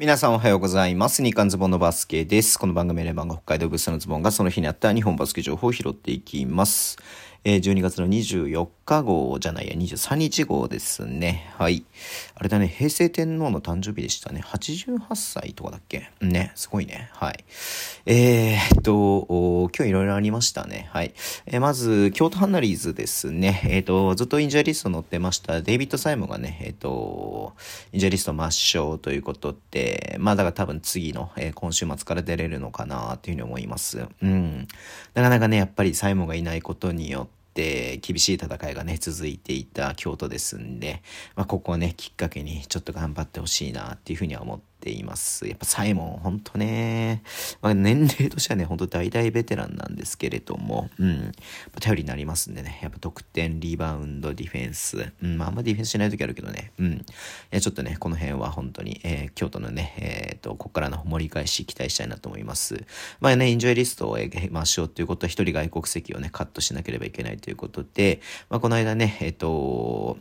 皆さんおはようございます。日刊ズボンのバスケです。この番組は番が北海道物産のズボンがその日にあった日本バスケ情報を拾っていきます。えー、12月の24日号じゃないや、23日号ですね。はい。あれだね、平成天皇の誕生日でしたね。88歳とかだっけ？ね、すごいね。はい。えー、っと、今日いろいろありましたね。はい。えー、まず、京都ハンナリーズですね。えー、っと、ずっとインジャーリスト載ってました。デイビッド・サイモがね、え、っと、インジャーリスト抹消ということで、まあだから多分次の、え、今週末から出れるのかなっていうふうに思います。うん。なかなかね、やっぱりサイモがいないことによって、厳しい戦いがね、続いていた京都ですんで、まあ、ここをね、きっかけにちょっと頑張ってほしいなっていうふうには思ってています。やっぱサイモン、ほんとね、まあ、年齢としてはね、ほんと大々ベテランなんですけれども、うん、頼りになりますんでね、やっぱ得点、リバウンド、ディフェンス、うん、まあ、あんまディフェンスしない時あるけどね、うん。いや、ちょっとね、この辺は本当に、えー、京都のね、えっ、ー、と、ここからの盛り返し期待したいなと思います。まあね、インジョイリストを、えー、まあ、しようということは、一人外国籍をね、カットしなければいけないということで、まあ、この間ね、えっ、ー、と、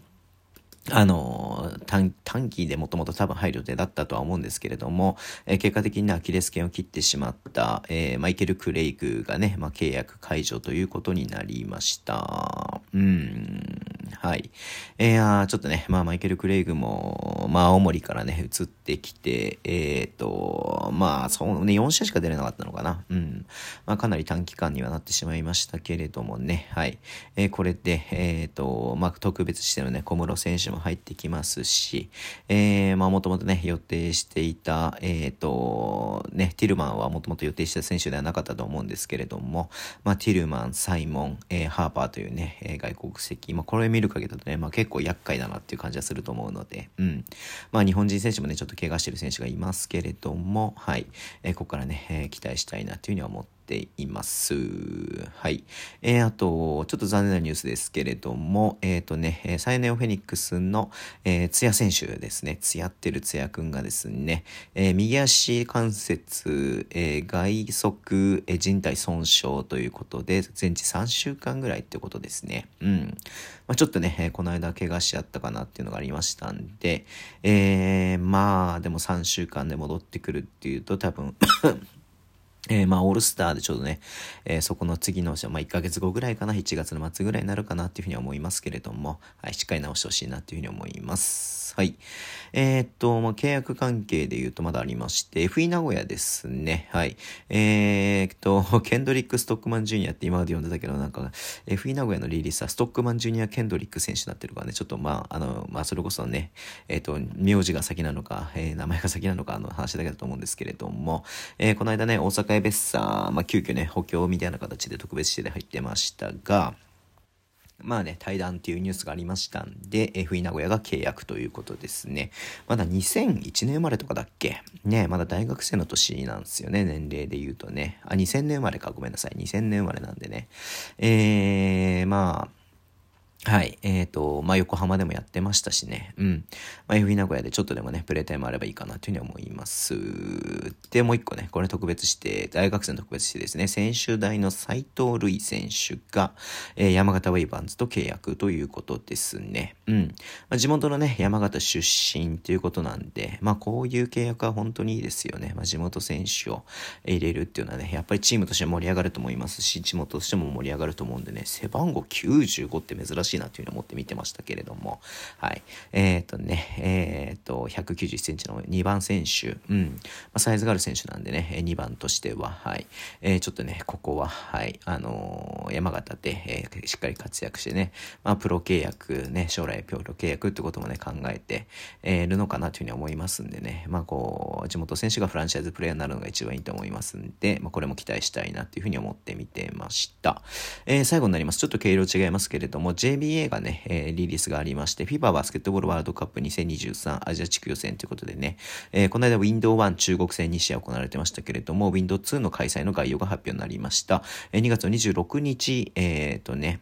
あの、短短期でもともと多分入る予定だったとは思うんですけれども、えー、結果的にアキレス腱を切ってしまった、えー、マイケル・クレイグがね、まあ、契約解除ということになりました。うん、はい。えー、ちょっとね、まあ、マイケル・クレイグも、まあ、青森からね、移ってきて、えっ、ー、と、まあ、そうね、4試合しか出れなかったのかな。うん。まあ、かなり短期間にはなってしまいましたけれどもね、はい。えー、これで、えっ、と、まあ、特別してのね、小室選手も入ってきますし、えー、まあもともとね、予定していた、えっ、ー、と、ね、ティルマンはもともと予定した選手ではなかったと思うんですけれども、まあティルマン、サイモン、えー、ハーパーというね、外国籍、まあこれ見見る限りだとね、まあ結構厄介だなっていう感じはすると思うので、うん。まあ日本人選手もね、ちょっと怪我してる選手がいますけれども、はい。えー、ここからね、えー、期待したいなというふうには思ってています。はい。えー、あと、ちょっと残念なニュースですけれども、えっ、ー、とね、サイネオフェニックスの、えー、ツヤ選手ですね。ツヤってるツヤくんがですね、えー、右足関節、えー、外側、えー、人体損傷ということで、全治3週間ぐらいってことですね。うん。まあ、ちょっとね、えー、この間怪我しちゃったかなっていうのがありましたんで、えー、まあ、でも3週間で戻ってくるっていうと多分えー、まあ、オールスターでちょうどね、えー、そこの次の、まあ、1ヶ月後ぐらいかな、1月の末ぐらいになるかなっていうふうには思いますけれども、はい、しっかり直してほしいなっていうふうに思います。はい。えー、っと、まあ、契約関係で言うとまだありまして、FE 名古屋ですね。はい。えー、っと、ケンドリック・ストックマン・ジュニアって今まで呼んでたけど、なんか、FE 名古屋のリリースはストックマン・ジュニア・ケンドリック選手になってるからね、ちょっとまあ、あの、まあ、それこそね、えっと、名字が先なのか、えー、名前が先なのか、あの話だけだと思うんですけれども、えー、この間ね、大阪エベッサー、まあ、急遽ね、補強みたいな形で特別指定で入ってましたが、まあね、対談っていうニュースがありましたんで、FE 名古屋が契約ということですね。まだ2001年生まれとかだっけ？ね、まだ大学生の年なんですよね、年齢で言うとね。あ、2000年生まれか、ごめんなさい。2000年生まれなんでね。えー、まあ、はい。えっ、ー、と、まあ、横浜でもやってましたしね。うん。まあ、FE 名古屋でちょっとでもね、プレータイムあればいいかなというふうに思います。で、もう一個ね、これ特別して、大学生の特別してですね、専修大の斎藤瑠衣選手が、えー、山形ウェイバンズと契約ということですね。うん。まあ、地元のね、山形出身ということなんで、まあ、こういう契約は本当にいいですよね。まあ、地元選手を入れるっていうのはね、やっぱりチームとして盛り上がると思いますし、地元としても盛り上がると思うんでね、背番号95って珍しいなというふうに思って見てましたけれども、はい。えっ、ー、とね、え、と、191センチの2番選手、うん。まあ、サイズがある選手なんでね、2番としては、はい。えー、ちょっとね、ここは、はい、あの山形で、えしっかり活躍してね、まあ、プロ契約、ね、将来プロ契約ってこともね、考えて、えるのかなというふうに思いますんでね、まあ、こう、地元選手がフランチャイズプレイヤーになるのが一番いいと思いますんで、まあ、これも期待したいなっていうふうに思って見てました。え最後になります。ちょっと毛色違いますけれども、JBA がね、え、リリースがありまして、FIBA バスケットボールワールドカップ2023アジア地区予選ということでね、えー、この間 Window1 中国戦2試合行われてましたけれども、Window2 の開催の概要が発表になりました。えー、2月の26日、えっ、とね、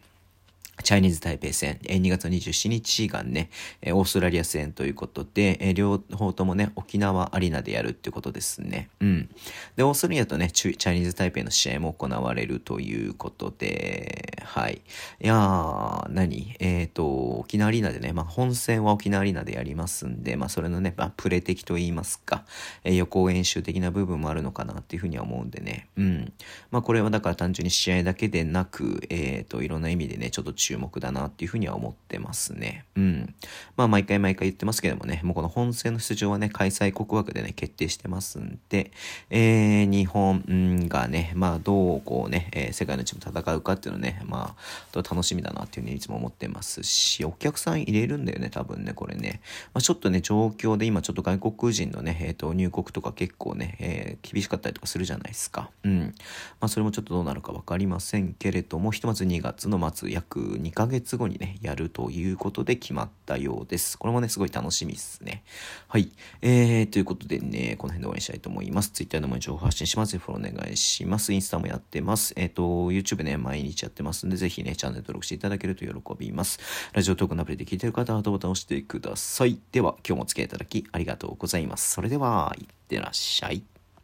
チャイニーズ台北戦、2月27日がね、オーストラリア戦ということで、両方ともね、沖縄アリーナでやるってことですね。うん。で、オーストラリアとね、チャイニーズ台北の試合も行われるということで、はい。いやー、何？えっ、ー、と、沖縄アリーナでね、まあ、本戦は沖縄アリーナでやりますんで、まあ、それのね、まあ、プレ的と言いますか、えー、予行演習的な部分もあるのかなっていうふうには思うんでね。うん。まあ、これはだから単純に試合だけでなく、えっ、ー、と、いろんな意味でね、ちょっと注目だなっていうふうには思ってますね。うん。まあ、毎回毎回言ってますけどもね、もうこの本戦の出場はね、開催国枠でね、決定してますんで、えー、日本がね、まあ、どうこうね、えー、世界のチーム戦うかっていうのね、まあ、楽しみだなっていうふうにいつも思ってますし、お客さん入れるんだよね、多分ね、これね。まあ、ちょっとね、状況で今ちょっと外国人のね、えっ、ー、と、入国とか結構ね、えー、厳しかったりとかするじゃないですか。うん。まあ、それもちょっとどうなるかわかりませんけれども、ひとまず2月の末、約2ヶ月後にね、やるということで決まったようです。これもね、すごい楽しみですね。はい。えー、ということでね、この辺で応援したいと思います。Twitter でも情報発信します。フォローお願いします。インスタもやってます。えっ、ー、と、YouTube ね、毎日やってますんで、ぜひね、チャンネル登録していただけると喜びます。ラジオトークのアプリで聞いてる方は、ハートボタンを押してください。では、今日もお付き合いいただきありがとうございます。それでは、いってらっしゃい。